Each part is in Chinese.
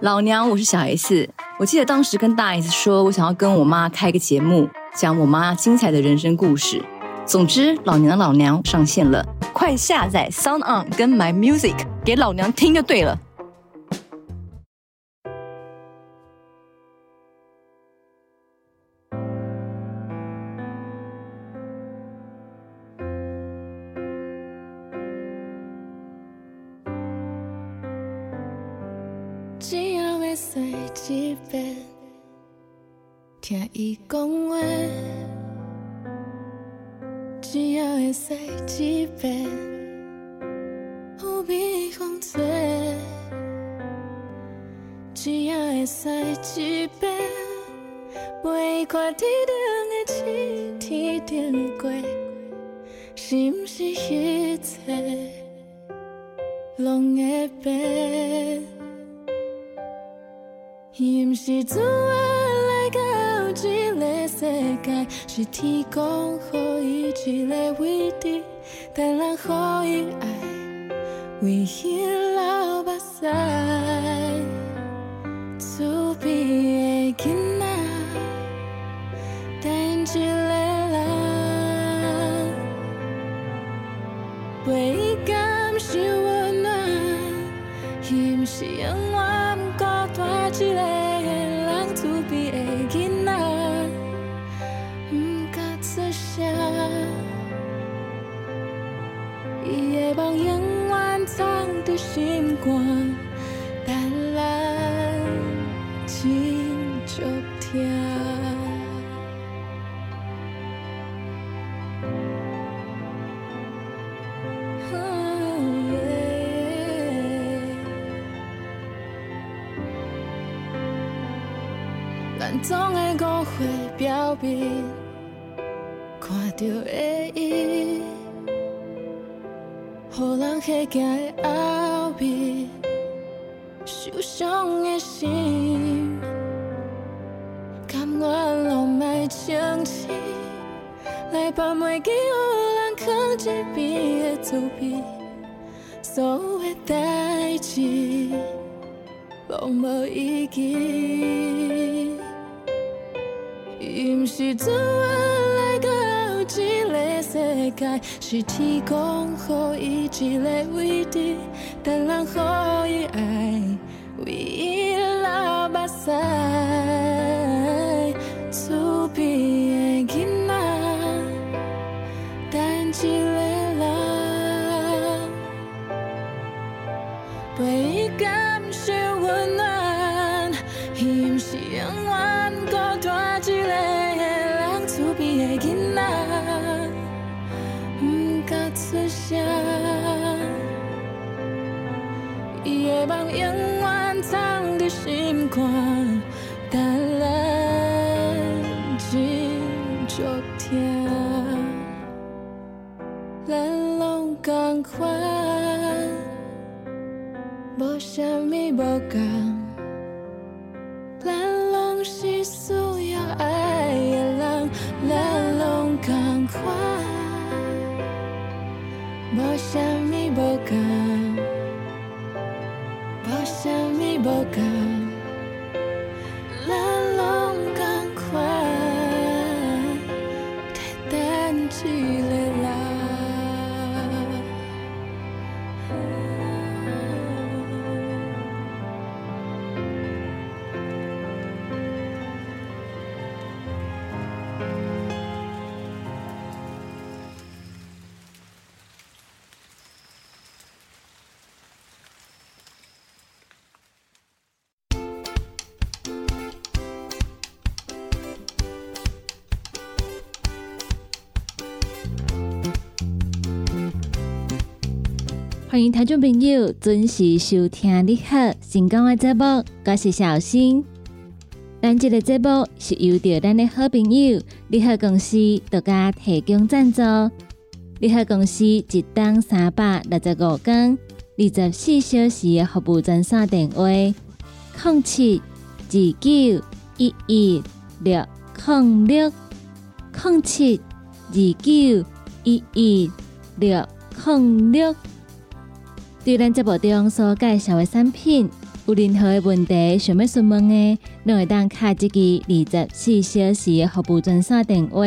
老娘，我是小 S。我记得当时跟大 S 说，我想要跟我妈开个节目，讲我妈精彩的人生故事。总之，老娘的老娘上线了，快下载 Sound On 跟 My Music 给老娘听就对了。听伊讲话；只要会说一遍，有比风吹；只要会说一遍，陪伊看天顶的星，天顶的月，是毋是一切拢会变？伊毋是自我来到这个世界，是天公予伊一个位置，但咱予伊爱，为伊流目屎。伫心肝，但咱真足疼。咱总会误会表面，看到的伊，予人吓惊的后面，伤的心，甘愿浪漫情绪，来把袂记有人藏一边的厝边，所有的代志。拢无意义。伊毋是自我来到这个世界，是天公予伊一个位置，等人予伊爱，物欢迎听众朋友准时收听你好成功的节目，我是小新。咱这个节目是由着咱的好朋友利好公司独家提供赞助。利好公司一档三百六十五天、二十四小时的服务专线电话：零七二九一一六零六零七二九一一六零六。对咱节目中所介绍的产品，有任何的问题想要询问的，拢会当卡一支二十四小时的服务专线电话。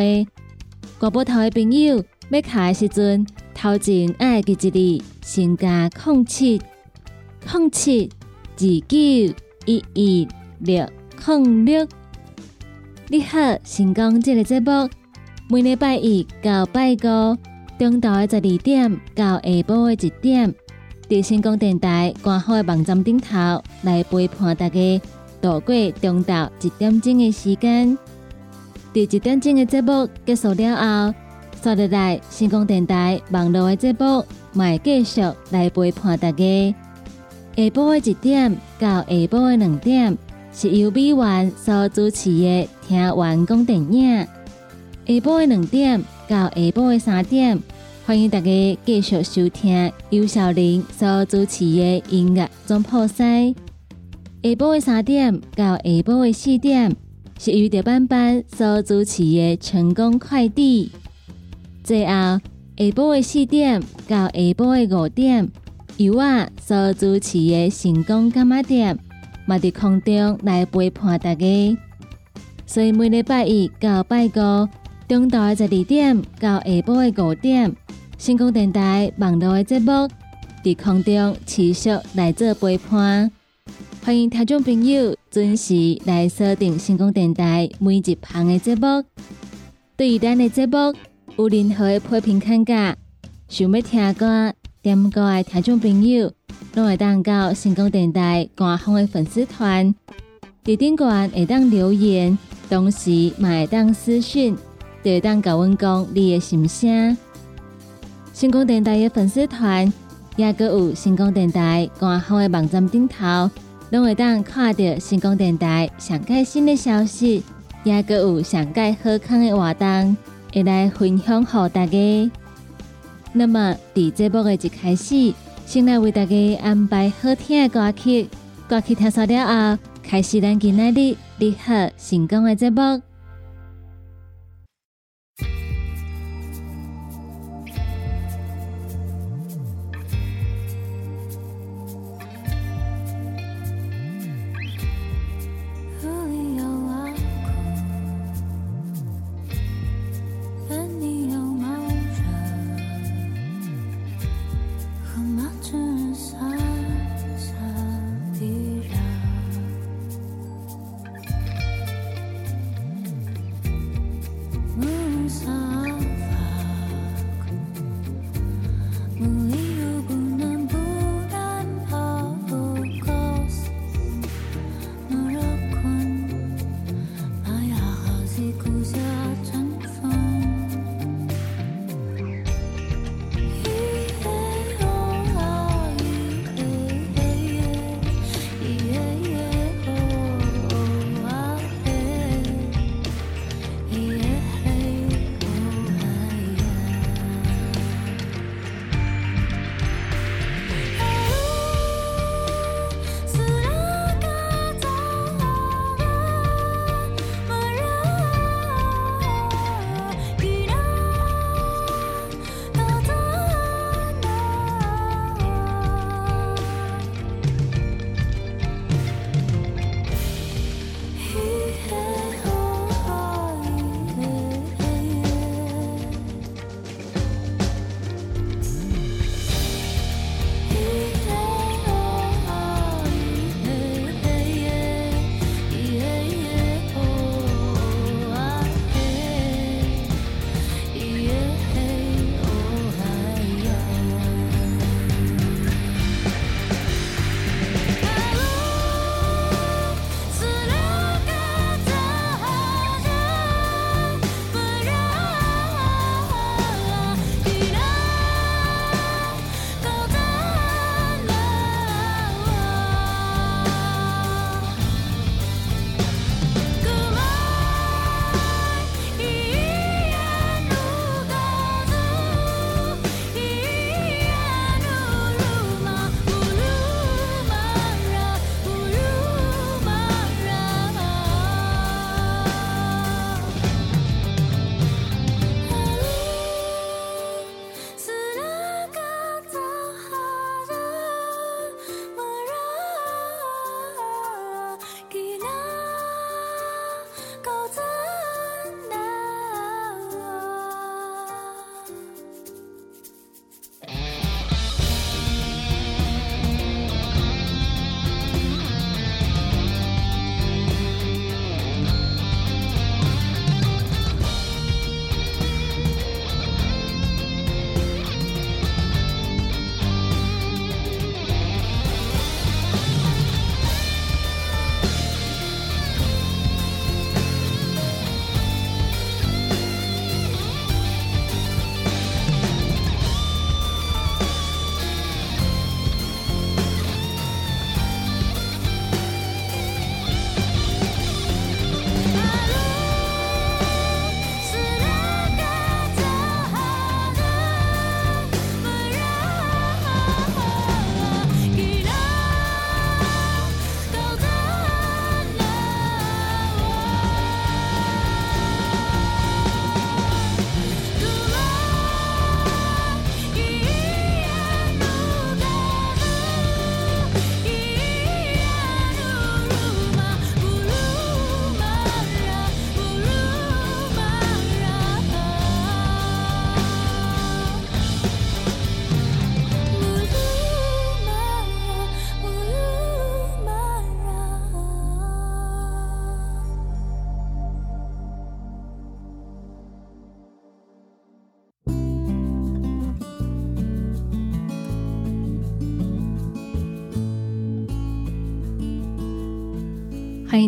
广播台的朋友要卡的时阵，头前爱记一字，先加空七空七二九一一六空六。你好，成功这个节目，每礼拜一到拜五，中昼的十二点到下晡的一点。伫成功电台官方的网站顶头来陪伴大家度过中昼一点钟的时间。伫一点钟的节目结束了后，刷入来成功电台网络的节目，会继续来陪伴大家。下晡的一点到下晡的两点，是由美元所主持的听完讲电影。下晡的两点到下晡的三点。欢迎大家继续收听尤小玲所主持的音乐总破塞。下晡的三点到下晡的四点是由德班班所主持的成功快递。最后下晡的四点到下晡的五点由我所主持的成功干妈店，嘛伫空中来陪伴大家。所以每礼拜一到拜五中昼的十二点到下晡的五点。星光电台网络的节目在空中持续来做陪伴，欢迎听众朋友准时来锁定星光电台每一旁的节目。对于咱的节目有任何的批评看价，想要听歌点歌的听众朋友，拢会当到星光电台官方的粉丝团，伫顶端会当留言，同时也会当私讯，会当甲阮讲你的心声。星光电台的粉丝团，也个有星光电台官方的网站顶头，拢会当看到星光电台上盖新的消息，也个有上届好康的活动，会来分享给大家。那么，伫节目的一开始，先来为大家安排好听的歌曲，歌曲听熟了后，开始咱今日的你好成功的节目。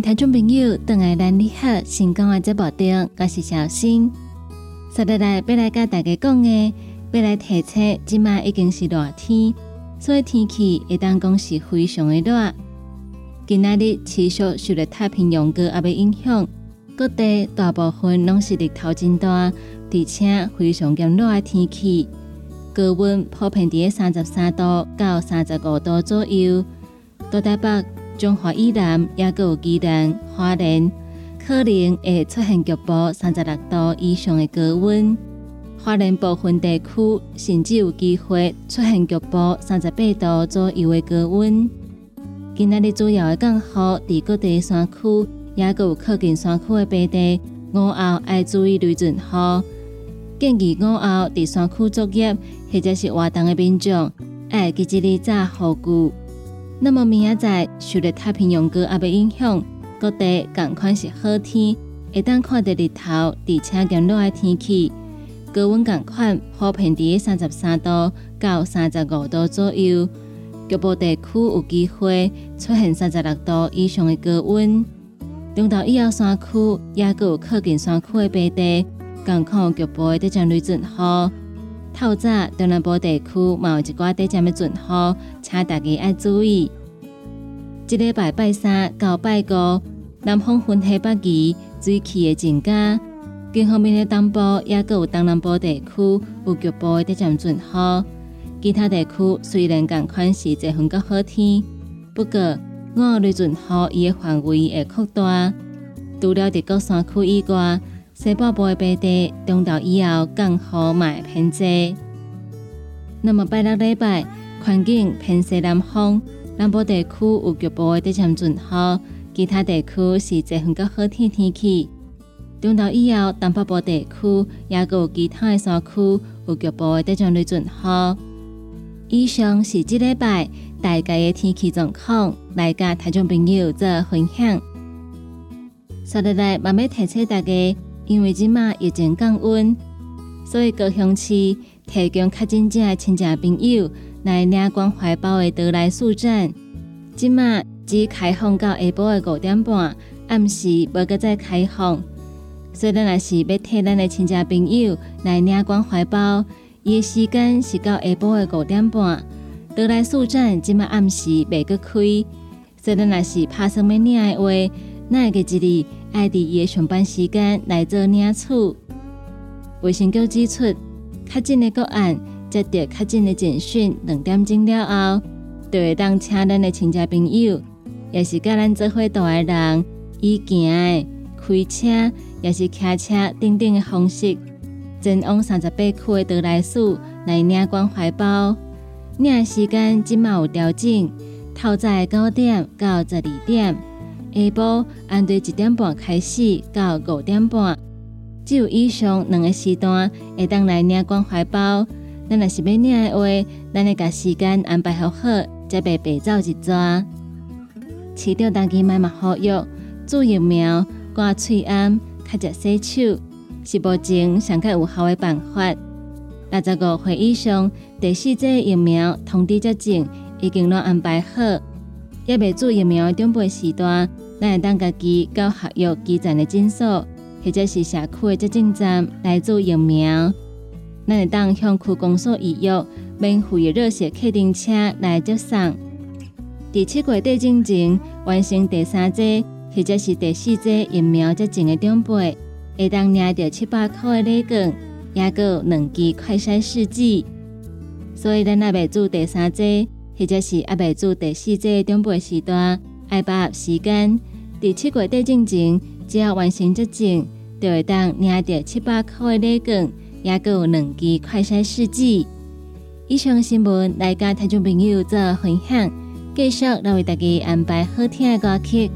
迎听众朋友登来咱你好成功的节目中，我是小新。接下来要来甲大家讲的，要来提醒，即卖已经是热天，所以天气会当讲是非常的热。今仔日持续受到太平洋高压的影响，各地大部分拢是日头真大，而且非常炎热的天气。高温普遍伫三十三度到三十五度左右。多台北、中华以南也有宜兰、花莲，可能会出现局部三十六度以上的高温。花莲部分地区甚至有机会出现局部三十八度左右的高温。今仔日主要的降雨伫各地山区，也有靠近山区的平地，午后要注意雷阵雨。建议午后伫山区作业或者是活动的民众，要记一日早护具。那么明仔载受着太平洋高压的影响，各地同款是好天，会当看到日头，而且炎热的天气，高温同款普遍伫三十三度到三十五度左右。局部地区有机会出现三十六度以上的高温，中岛以后山区也有靠近山区的平地，更况局部的地震雷阵雨。透早中南部地区嘛有一寡地震的阵雨，请大家要注意。一礼拜拜三到拜五，南方云系北移，水汽会增加。更后面的东部也有东南部地区有局部的地震阵雨。其他地区虽然共款是侪分较好天，不过午后雷阵雨伊的范围会扩大。除了伫各山区以外，西北部的平地、中岛以后降雨嘛偏济。那么拜六礼拜，环境偏西南风，南部地区有局部的地震阵雨，其他地区是侪分较好天天气。中岛以后东北部地区也有其他的山区有局部的地震雷阵雨。以上是即礼拜大家的天气状况，来甲听众朋友做分享。接下来慢慢提醒大家，因为即马疫情降温，所以高雄市提供较真正的亲戚朋友来领关怀包的得来速站。即马只开放到下晡的五点半，暗时无搁再开放。所以咱也是要替咱的亲戚朋友来领关怀包。伊的时间是到下晡的五点半，得来速站即马暗时未搁开，所以咱若是拍算要领的话，那个一日爱伫伊的上班时间来做领取。卫生局指出，较近的个案接到较近的简讯，两点钟了后，就会当请咱的亲戚朋友，也是甲咱做伙大的人，以行的、开车，也是骑车等等的方式。前往三十八区的德莱树来领关怀包，领时间即马有调整，透早九点到十二点，下晡按对一点半开始到五点半，只有以上两个时段会当来领关怀包。咱若是要领的话，咱会甲时间安排好好，才袂白走一抓。饲着当家买嘛好药，注疫苗，挂喙安，较食洗手。是目前上较有效的办法。六十五岁以上第四剂疫苗通知接种已经拢安排好，也未做疫苗的准备时段，咱会当家己到合约基站的诊所或者是社区的接种站来做疫苗。咱会当向区公所预约免费的热血客定车来接送。第七月底之前完成第三剂或者是第四剂疫苗接种的准备。会当领到七八块的礼券，也有两支快筛试剂。所以咱若未做第三剂，或者是还未做第四剂准备时段，爱把握时间。第七月底之前，只要完成接种，就会当领到七百块的礼券，也有两支快筛试剂。以上新闻来甲听众朋友做分享，继续来为大家安排好听的歌曲。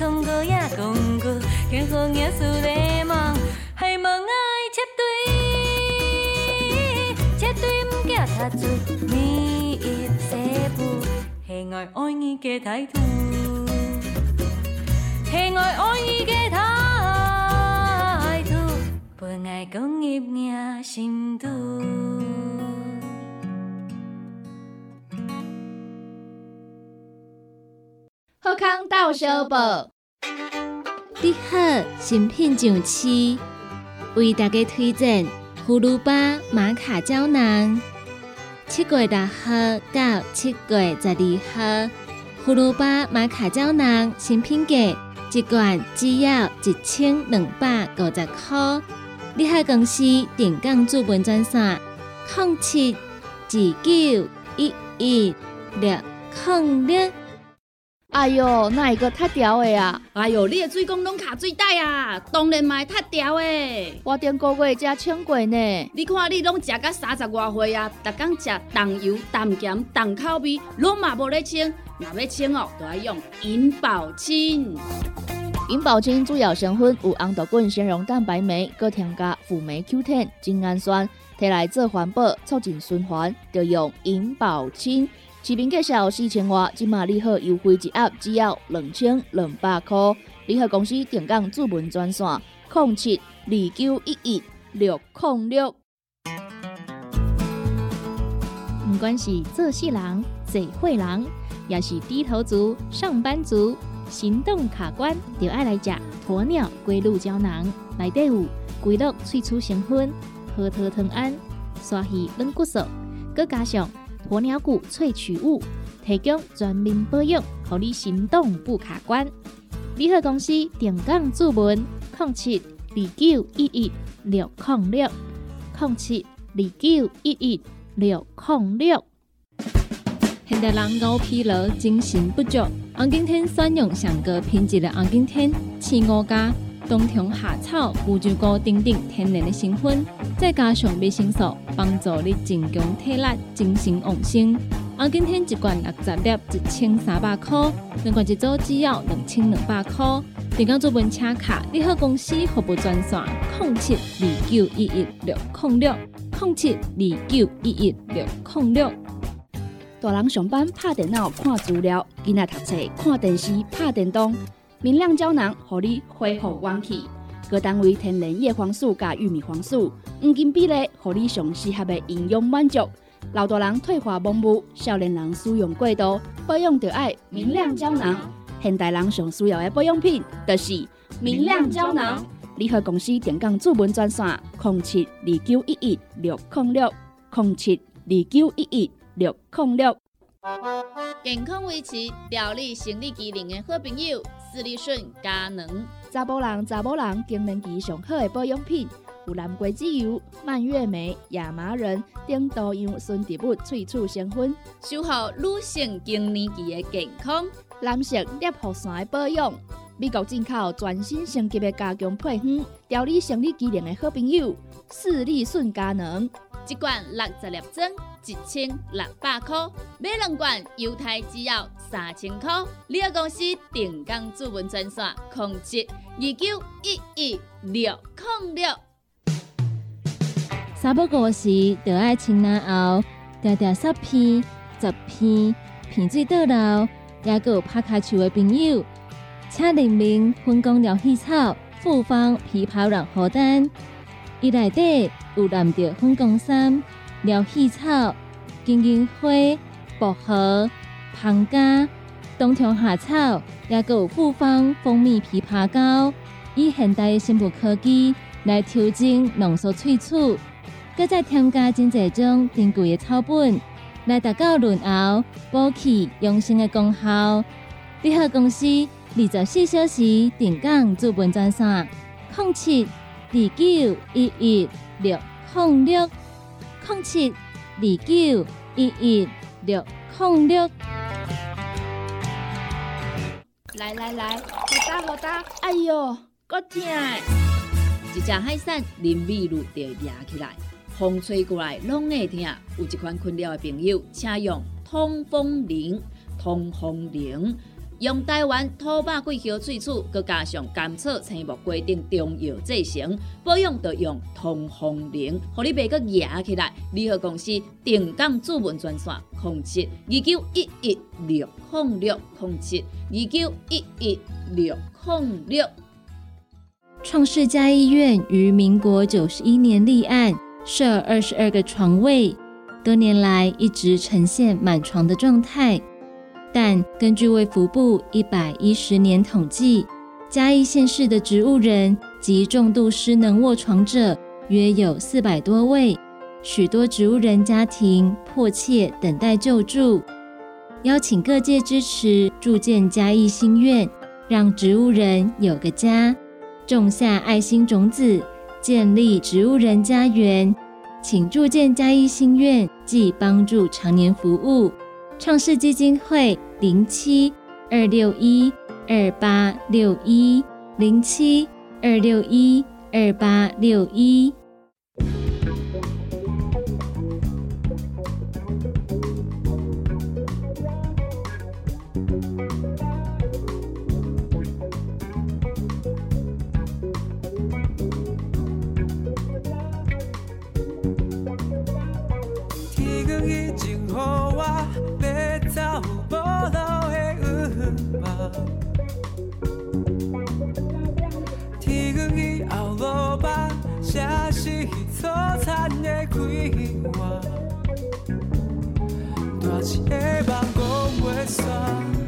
Hành thông cơ ya công cụ, khen không nhớ sự lễ mà, hay mà ngài chết tuy. Chết tuy m gạp tháp su mi sẽ vô. Hẹn ngồi ôi nghi kê thái thu Hẹn ngồi ôi nghi kê thái thu Bữa ngày công nghiệp nhà sinh tu 好康到小报，你好，新品上市，为大家推荐葫芦巴玛卡胶囊。七月六号到七月十二号，葫芦巴玛卡胶囊新品价一罐只要一千两百五十块。你好公司电讲主文专线：零七二九一一六零六。哎哟，那一个太屌的啊？哎哟，你的水工拢卡水袋啊，当然嘛会塌掉的。我顶个月才请过呢。你看你拢食到三十外岁啊，逐工食重油、重咸、重口味，拢嘛无咧清。若要清哦，就要用银保清。银保清主要成分有红豆滚、纤溶蛋白酶，搁添加辅酶 Q10、精氨酸，摕来做环保，促进循环，就用银保清。市面介绍四千外，即马利好优惠一盒只要两千两百块。利好公司定岗主文专线：零七二九一一六零六。不管是做事人、做会人，也是低头族、上班族，行动卡关，就爱来吃鸵鸟龟鹿胶囊。内底有龟鹿萃取成分、核桃藤胺、刷鱼软骨素，搁加上鸵鸟骨萃取物，提供全面保养，让你行动不卡关。联合公司定岗注文：零七二九一一六零六零七二九一一六零六。现代人熬疲劳、精神不足，红景天选用上高品质的红景天青五加，冬虫夏草、乌鸡菇等等天然的成分，再加上维生素，帮助你增强体力、精神旺盛。红景天一罐六十粒，一千三百块；两罐一组只要两千两百块。电工做本车卡，你好公司服务专线：零七二九一一六零六零七二九一一六零六。大人上班拍电脑看资料，囡仔读册看电视拍电动。明亮胶囊，互你恢复元气。各单位天然叶黄素加玉米黄素，黄金比例，互你上适合的营养满足。老大人退化盲目，少年人使用过度，保养就爱明亮胶囊。现代人上需要的保养品，就是明亮胶囊。联合公司电讲主文专线：零七二九一一六零六零七二九一一六零六。健康维持、调理生理机能的好朋友——斯利顺佳能。查甫人、查某人更年期上好的保养品，有蓝桂枝油、蔓越莓、亚麻仁等多样纯植物萃取成分，守护女性更年期的健康。男性尿线的保养，美国进口全新升级的加强配方，调理生理机能的好朋友——视力顺佳能，一罐六十粒装，一千六百块；买两罐，犹太只要三千块。你个公司定岗主文专线：控制二九一一六零六。三不五时，就爱清南后，条条十片、十片，片水倒流。也有拍卡球的朋友，请联名分工疗气草、复方枇杷软荷丹，伊内底有蓝调分工衫、疗气草、金银花、薄荷、胖加、冬虫夏草，也有复方蜂蜜枇杷膏，以现代的生物科技来调整浓缩萃取，搁再添加真济种珍贵的草本。来达到润喉、补气、养生的功效。联合公司二十四小时定岗驻本专线：零七二九一一六零六零七二九一一六零六。来来来，好打好打！哎呦，够痛！一只海扇林密路就压起来。风吹过来拢会疼，有一款困扰的朋友，请用通风铃。通风铃用台湾土白桂花萃取，佮加上甘草、青木规定中药制成，保养要用通风铃，互你袂佮压起来。联合公司定岗主文专线：控制二九一一六零六控制二九一一六控六。创世家医院于民国九十一年立案。设二十二个床位，多年来一直呈现满床的状态。但根据卫福部一百一十年统计，嘉义县市的植物人及重度失能卧床者约有四百多位，许多植物人家庭迫切等待救助。邀请各界支持筑建嘉义新院，让植物人有个家，种下爱心种子。建立植物人家园，请助建嘉义心愿既帮助常年服务。创世基金会零七二六一二八六一零七二六一二八六一。这梦讲袂散。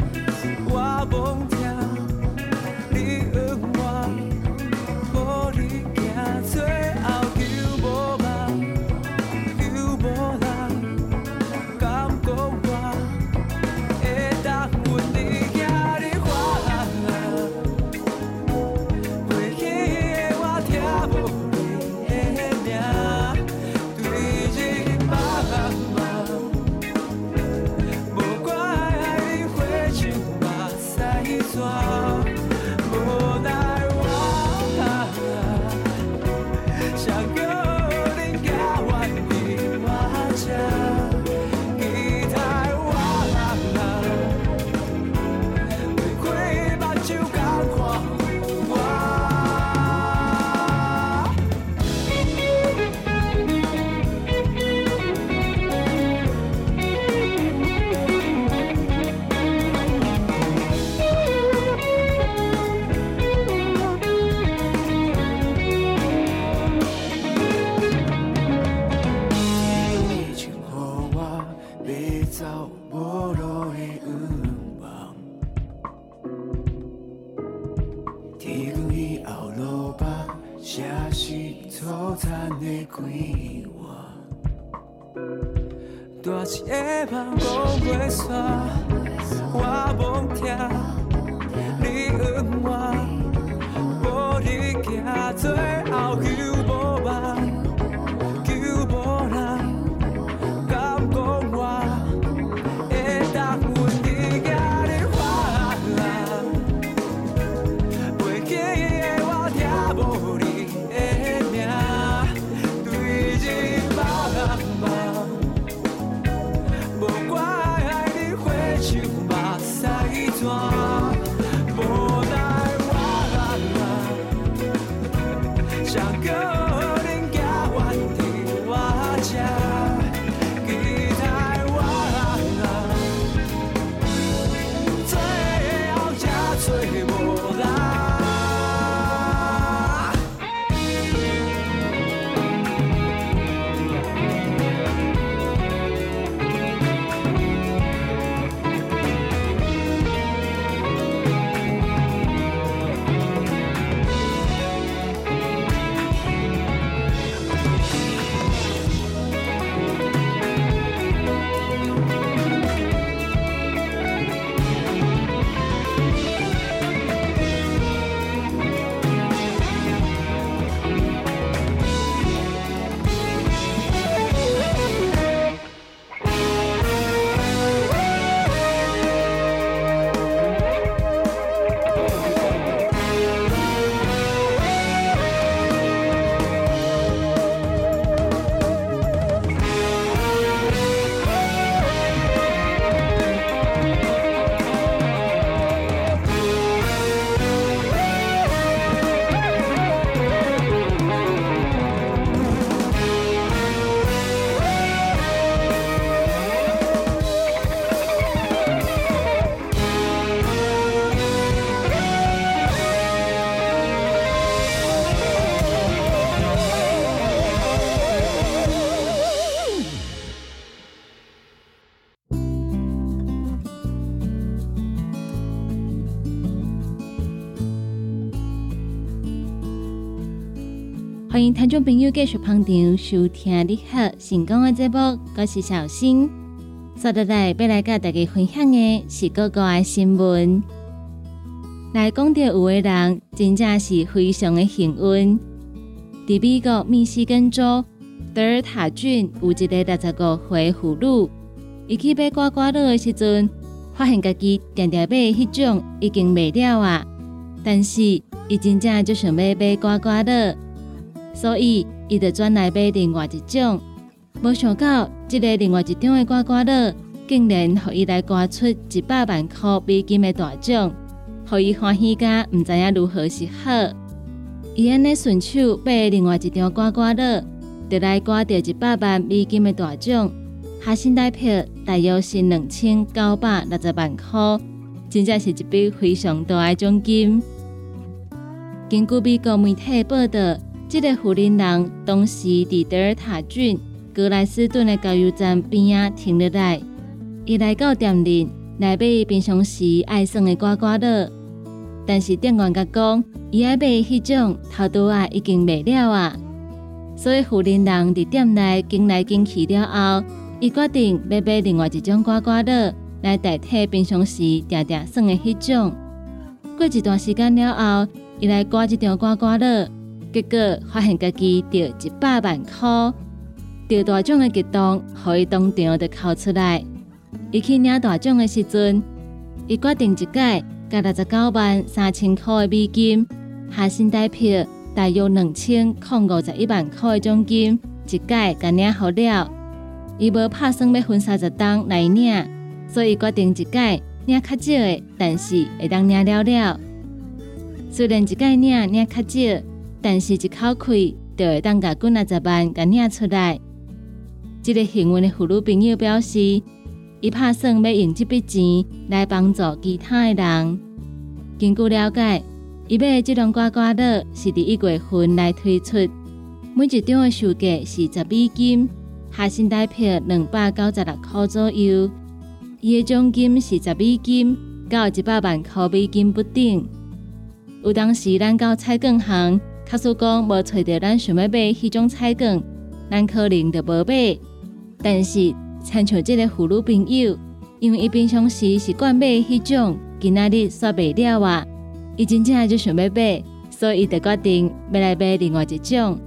欢迎听众朋友继续捧场收听你好成功的节目，我是小新。接下来要来甲大家分享的是各个的新闻。来讲到有的人真正是非常的幸运，在美国密西根州德尔塔郡有一个六十五岁妇女，伊去买刮刮乐的时阵，发现家己定定买迄种已经卖了啊，但是伊真正就想要买刮刮乐。所以，伊就转来买另外一种。无想到，即个另外一张的刮刮乐，竟然互伊来刮出一百万块美金的大奖，互伊欢喜甲毋知影如何是好。伊安尼顺手买另外一张刮刮乐，就来刮到一百万美金的大奖，下新台票大约是两千九百六十万块，真正是一笔非常大的奖金。根据美国媒体报道。这个富人人当时伫德尔塔郡格莱斯顿的加油站边仔停落来，伊来到店里来买平常时爱耍的刮刮乐，但是店员甲讲，伊爱买迄种头拄啊已经卖了啊，所以富人人伫店内经来经去了后，伊决定要买另外一种刮刮乐来代替平常时定定耍的迄种。过一段时间了后，伊来刮一张刮刮乐。结果发现家己得一百万块，得大奖的激动，互伊当场就哭出来。伊去领大奖的时阵，伊决定一改，甲六十九万三千块的美金，下新台票大约两千零五十一万块的奖金，一改甲领好了。伊无拍算要分三十档来领，所以决定一改领较少的，但是会当领了了。虽然一改领领较少。但是一口气就会当甲几啊十万甲领出来。这个幸运的妇女朋友表示，伊拍算要用这笔钱来帮助其他的人。根据了解，伊买的这种刮刮乐是伫一月份来推出，每一张的售价是十美金，下新台票两百九十六块左右。伊的奖金是十美金到一百万块美金不等。有当时咱到菜馆行。假使讲无找到咱想要买迄种菜梗，咱可能就无买。但是，参像即个妇女朋友，因为伊平常时习惯买迄种，今仔日煞袂了啊，伊真正就想要买，所以伊就决定要来买另外一种。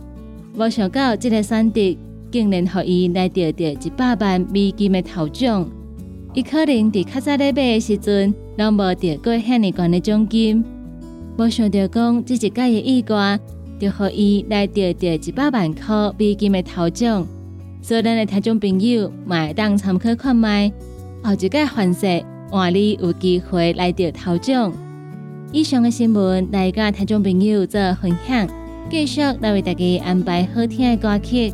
无想到即个选择，竟然互伊来得到一百万美金的头奖。伊可能伫较早咧买的时阵，拢无得过遐尼悬的奖金。无想到讲，即一届的意外，就互伊来得到一百万块美金的头奖。所以咱的听众朋友，买当参考看卖，后一届环节换你有机会来得头奖。以上的新闻来甲听众朋友做分享，继续来为大家安排好听的歌曲。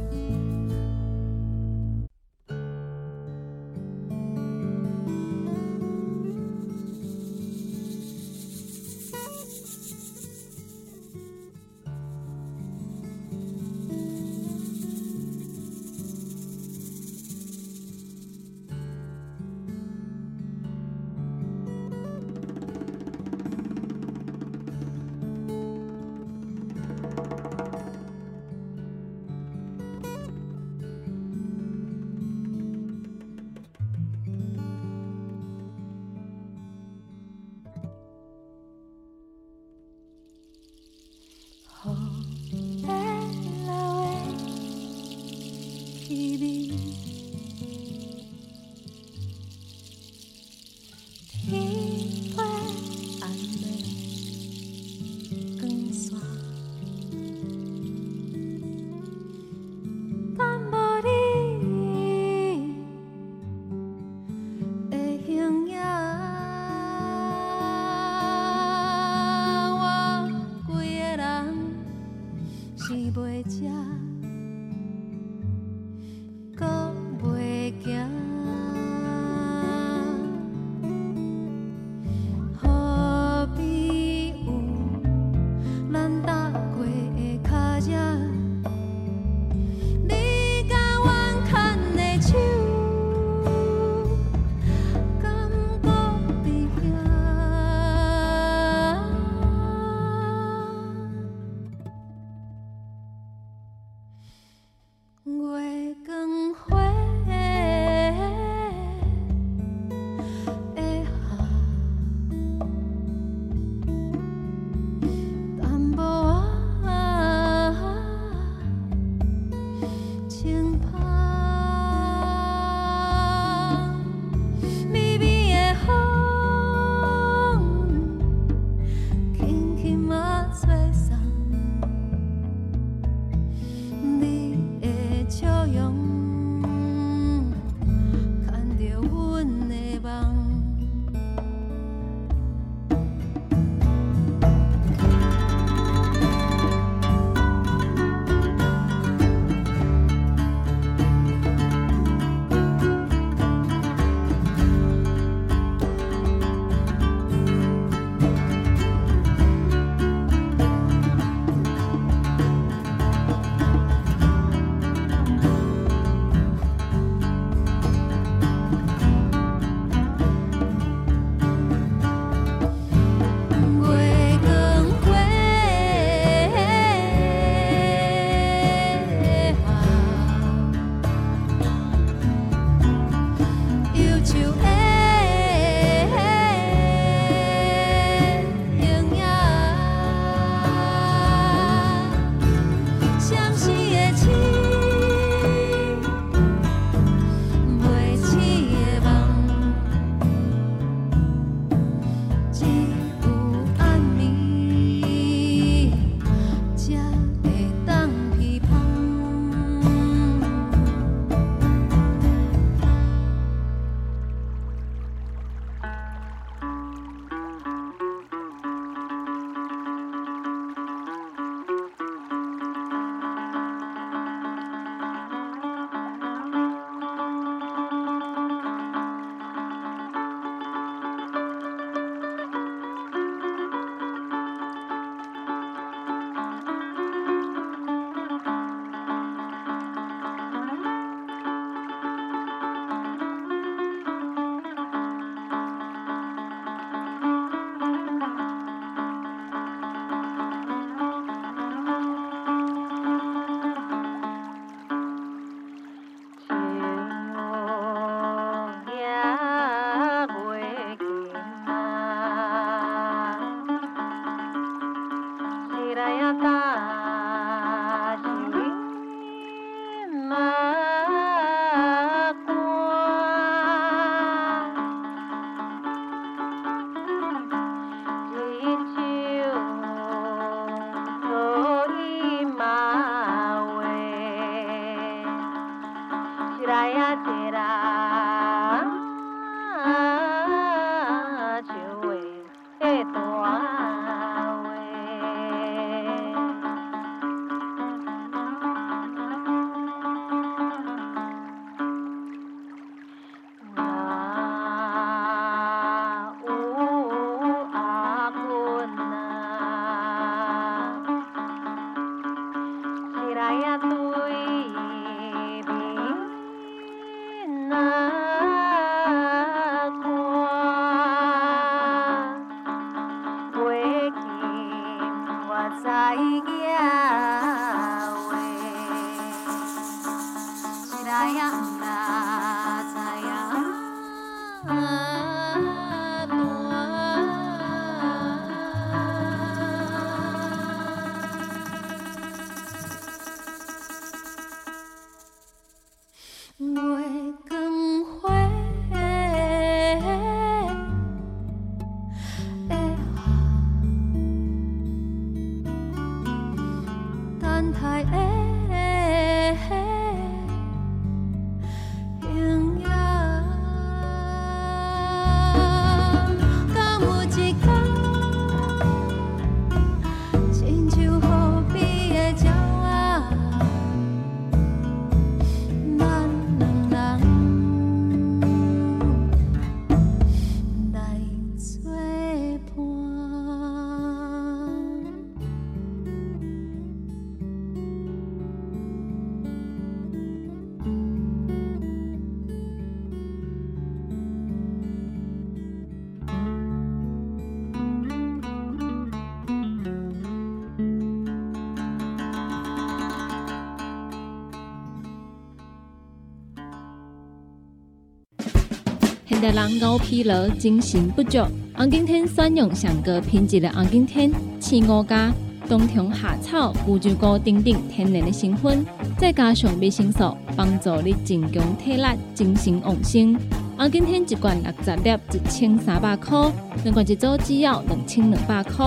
人熬疲劳，精神不足。红景天选用上个品质的红景天青五加冬虫夏草、乌鸡菇等等天然的成分，再加上维生素，帮助你增强体力、精神旺盛。红景天一罐六十粒，一千三百块；两罐一组只要两千两百块。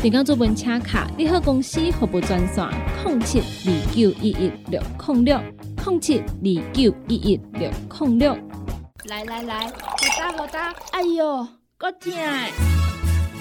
订购做本车卡，你好公司服务专线：零七二九一一六零六零七二九一一六零六。来来来，打好打，哎哟，够痛！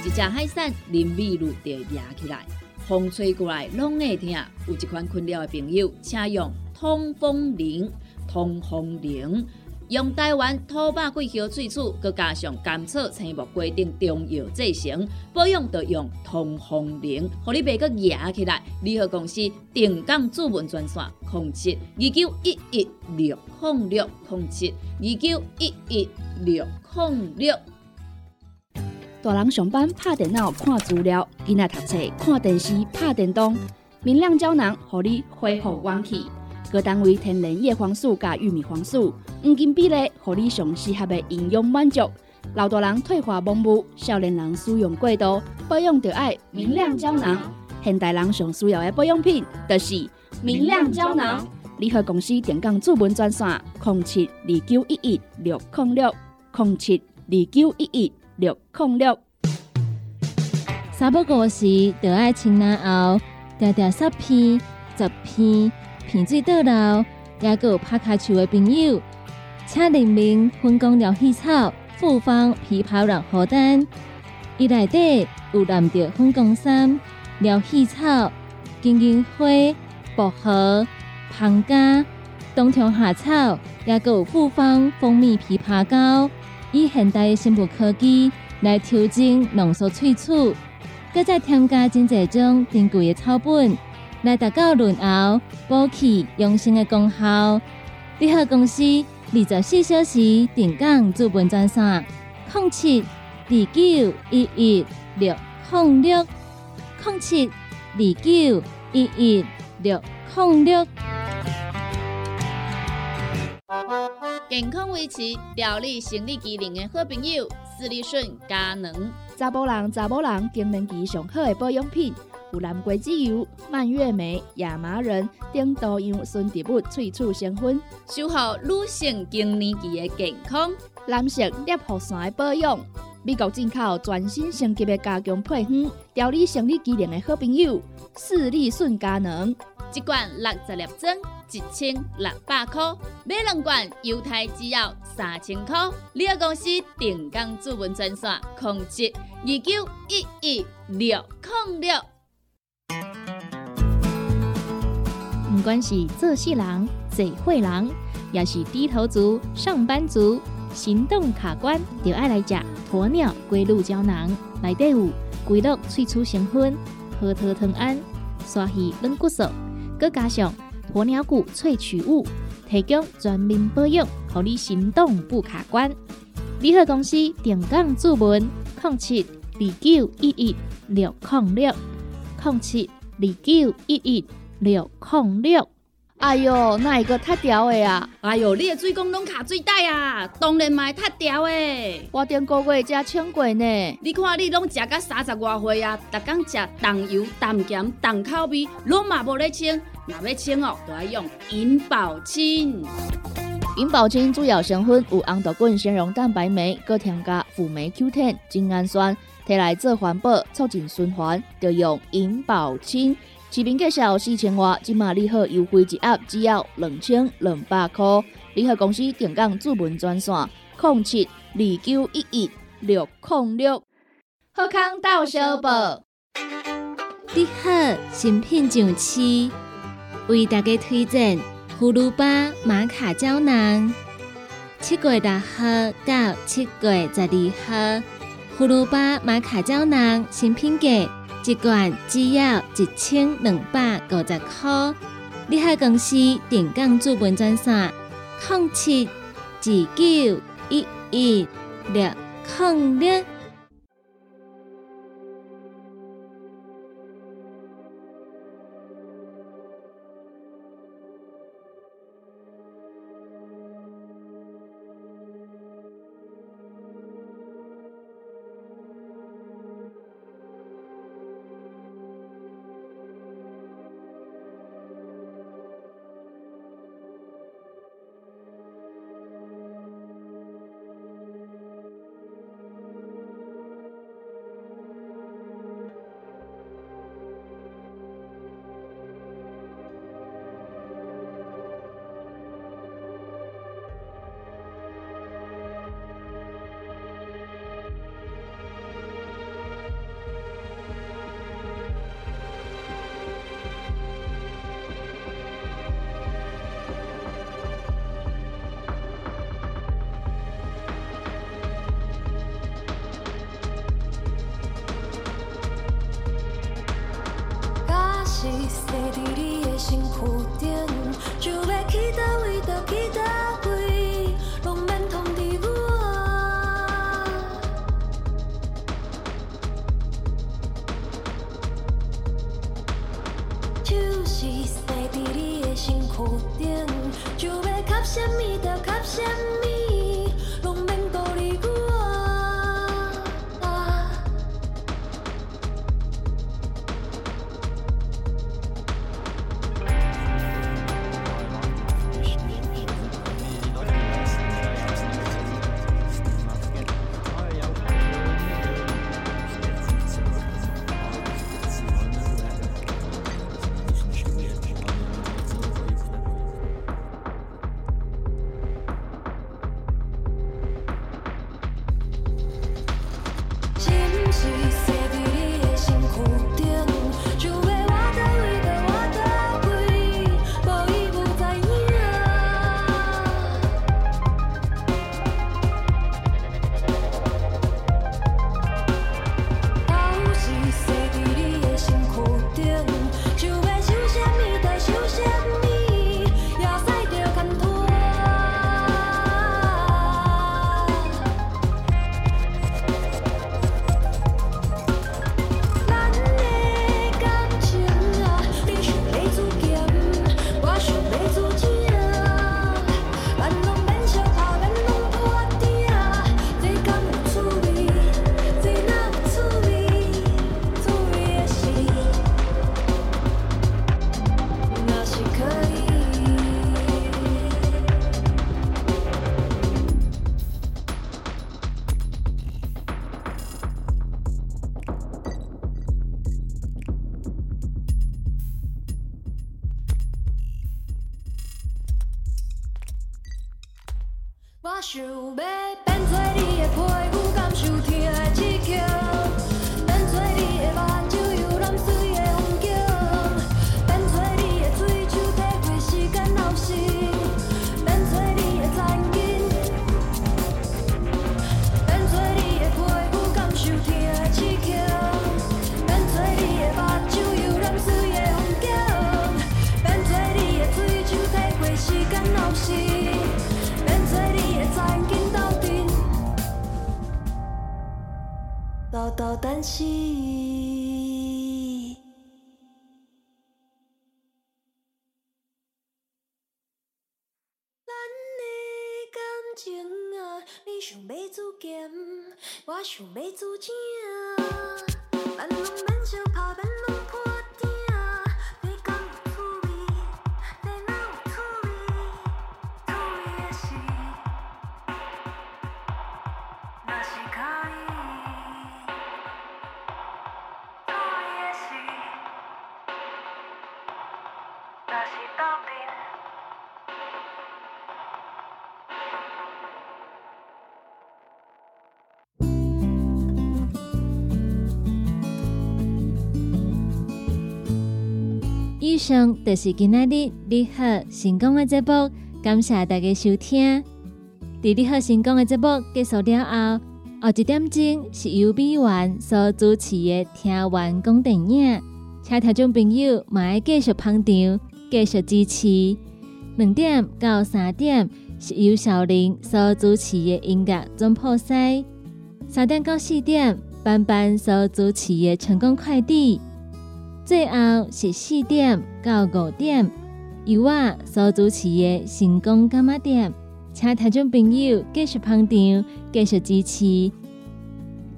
一只海扇淋雨露就压起来，风吹过来拢会痛。有一款困扰的朋友，请用通风铃，通风铃。用台湾土白桂花萃取，佮加上甘草、青木规定中药制成，保养要用通风灵，互你袂佮压起来。联合公司定岗主文专线：零七二九一一六控六零七二九一一六控六。大人上班拍电脑看资料，囡仔读册看电视拍电动，明亮胶囊，互你恢复元气。各单位天然叶黄素加玉米黄素，黄金比例，互你上适合的营养满足。老大人退化盲目，少年人使用过度，保养就要明亮胶囊。现代人上需要的保养品，就是明亮胶囊。联合公司电讲主文专线：零七二九一一六零六零七二九一一六零六。三不五时，就爱清凉后，条条十片、十片。鼻水倒流，也有拍卡球的朋友，请联名分工疗气草、复方枇杷软荷丹，伊内底有蓝调分工三疗气草、金银花、薄荷、胖加、冬虫夏草，也有复方蜂蜜枇杷膏，以现代的生物科技来调整浓缩萃取，搁再添加真济种珍贵的草本。来达到润喉、补气、养生的功效。联合公司二十四小时定岗资本专线：零七二九一一六零六零七二九一一六零六。健康维持、调理生理机能的好朋友——斯利顺佳能。查甫人、查某人更年期上好的保养品。有蓝桂枝油、蔓越莓、亚麻仁等多样纯植物萃取成分，守护女性更年期的健康。蓝色裂护伞的保养，美国进口全新升级的加强配方，调理生理机能的好朋友——视力顺佳能，一罐六十粒装，一千六百块；买两罐，犹太制药三千块。你个公司定岗主文专线：控制二九一一六零六。不管是做事人、做会人，也是低头族、上班族、行动卡关，就爱来食鸵鸟龟鹿胶囊。内底有龟鹿萃取成分，核桃藤胺、刷鱼软骨素，搁加上鸵鸟骨萃取物，提供全面保养，让你行动不卡关。联合公司定岗注文：零七二九一一六零六零七二九一一六零六。哎哟，那一个太屌的啊！哎哟，你的水工拢卡水袋啊，当然嘛会塌掉的。我顶个月才称过呢。你看你拢食到三十外岁啊，逐工食重油、重咸、重口味，拢嘛无咧清。若要清哦，就要用银保清。银保清主要成分有红豆滚、纤溶蛋白酶，搁添加辅酶 Q10、精氨酸，摕来做环保、促进循环，就用银保清。市面介绍四千瓦，今马利好优惠一盒只要两千两百块。联合公司定岗主文专线：零七二九一一六零六。好康到小报，你好，新品上市，为大家推荐葫芦巴玛卡胶囊。七月六号到七月十二号，葫芦巴玛卡胶囊新品价。一罐只要一千两百五十块，你害公司定岗资本专线：零七二九一一六零六。以。上就是今天的你好成功的节目，感谢大家收听。在你好成功的节目结束了后，后一点钟是由美元所主持的听完讲电影，请听众朋友嘛要继续捧场，继续支持。两点到三点是由小林所主持的音乐总破塞，三点到四点班班所主持的成功快递。最后是四点到五点，由我所主持的成功干妈店，请听众朋友继续捧场，继续支持。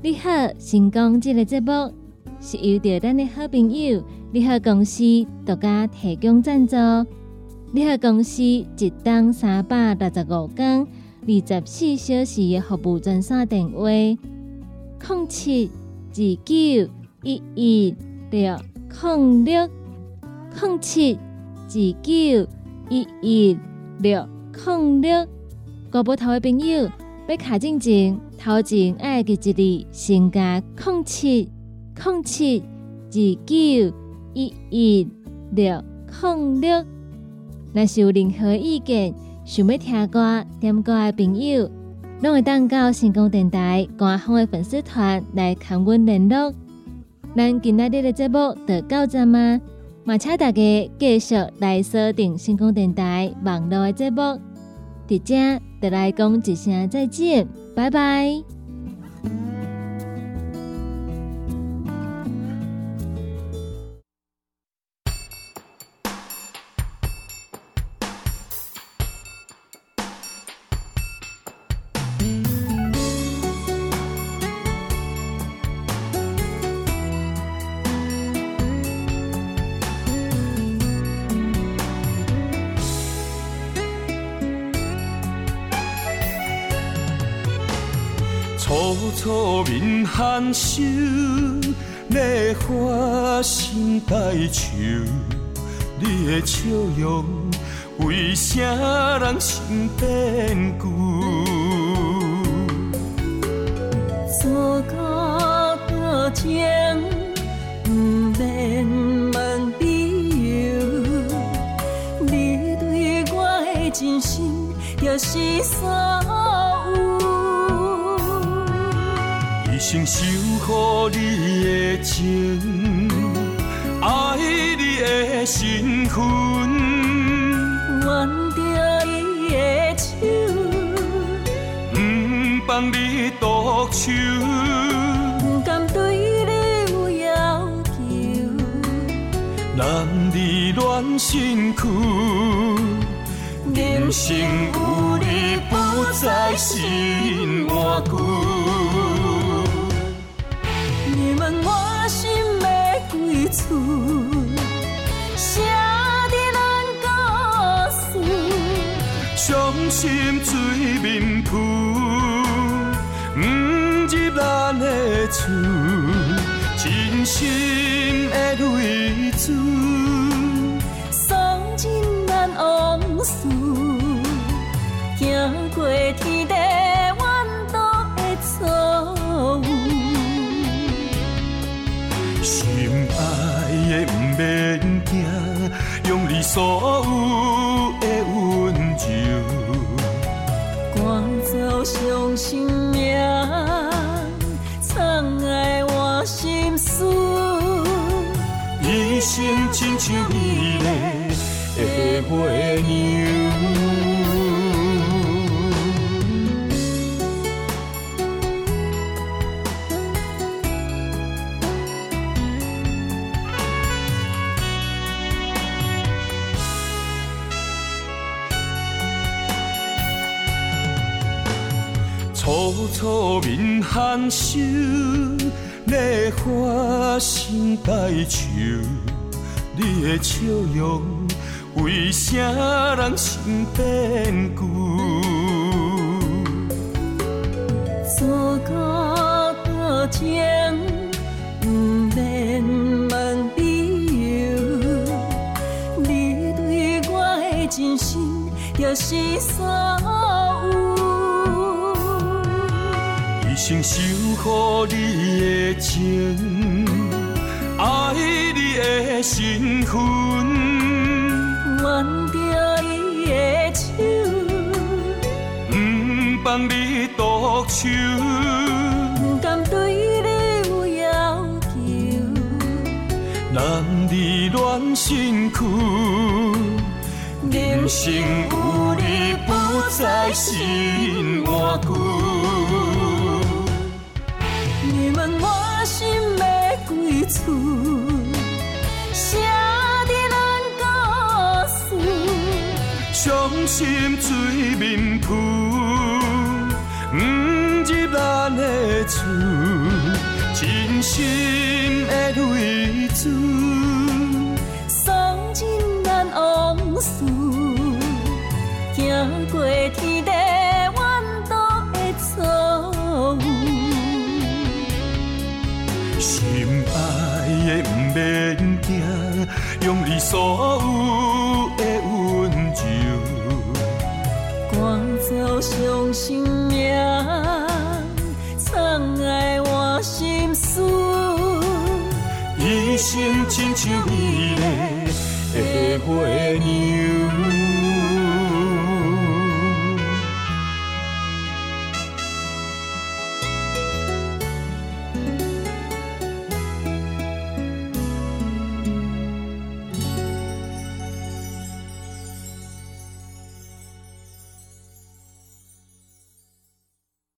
你好，成功这个节目是由着咱的好朋友你好公司独家提供赞助。你好公司一档三百六十五天、二十四小时的服务专线电话：零七二九一一六。零六零七二九一一六零六，国宝头的朋友要卡进前，头前爱记一字，先加空七空七二九一一六零六。若是有任何意见，想要听歌、点歌的朋友，拢会当到成功电台官方的粉丝团来跟阮联络。咱今仔日的节目就到这吗？嘛，请大家继续来锁定星空电台网络的节目。伫这得来讲一声再见，拜拜。面含羞，烈花心带愁。你的笑容，为啥人心变旧？做到多情，不免问理由。你对我的真心，就是所一生守护你的情，爱你的身份。挽着伊的手，不放你独守，不敢对你有要求。男儿恋身躯，人生有你不再心换旧。生守护你的情，爱你的身份，挽着伊的手，不放你独守。不甘对你有要求。男儿恋身躯，人生有你不再心换句。写伫咱故事。伤心水面浮，不入咱的厝，真心的泪珠。送进咱往事，行过天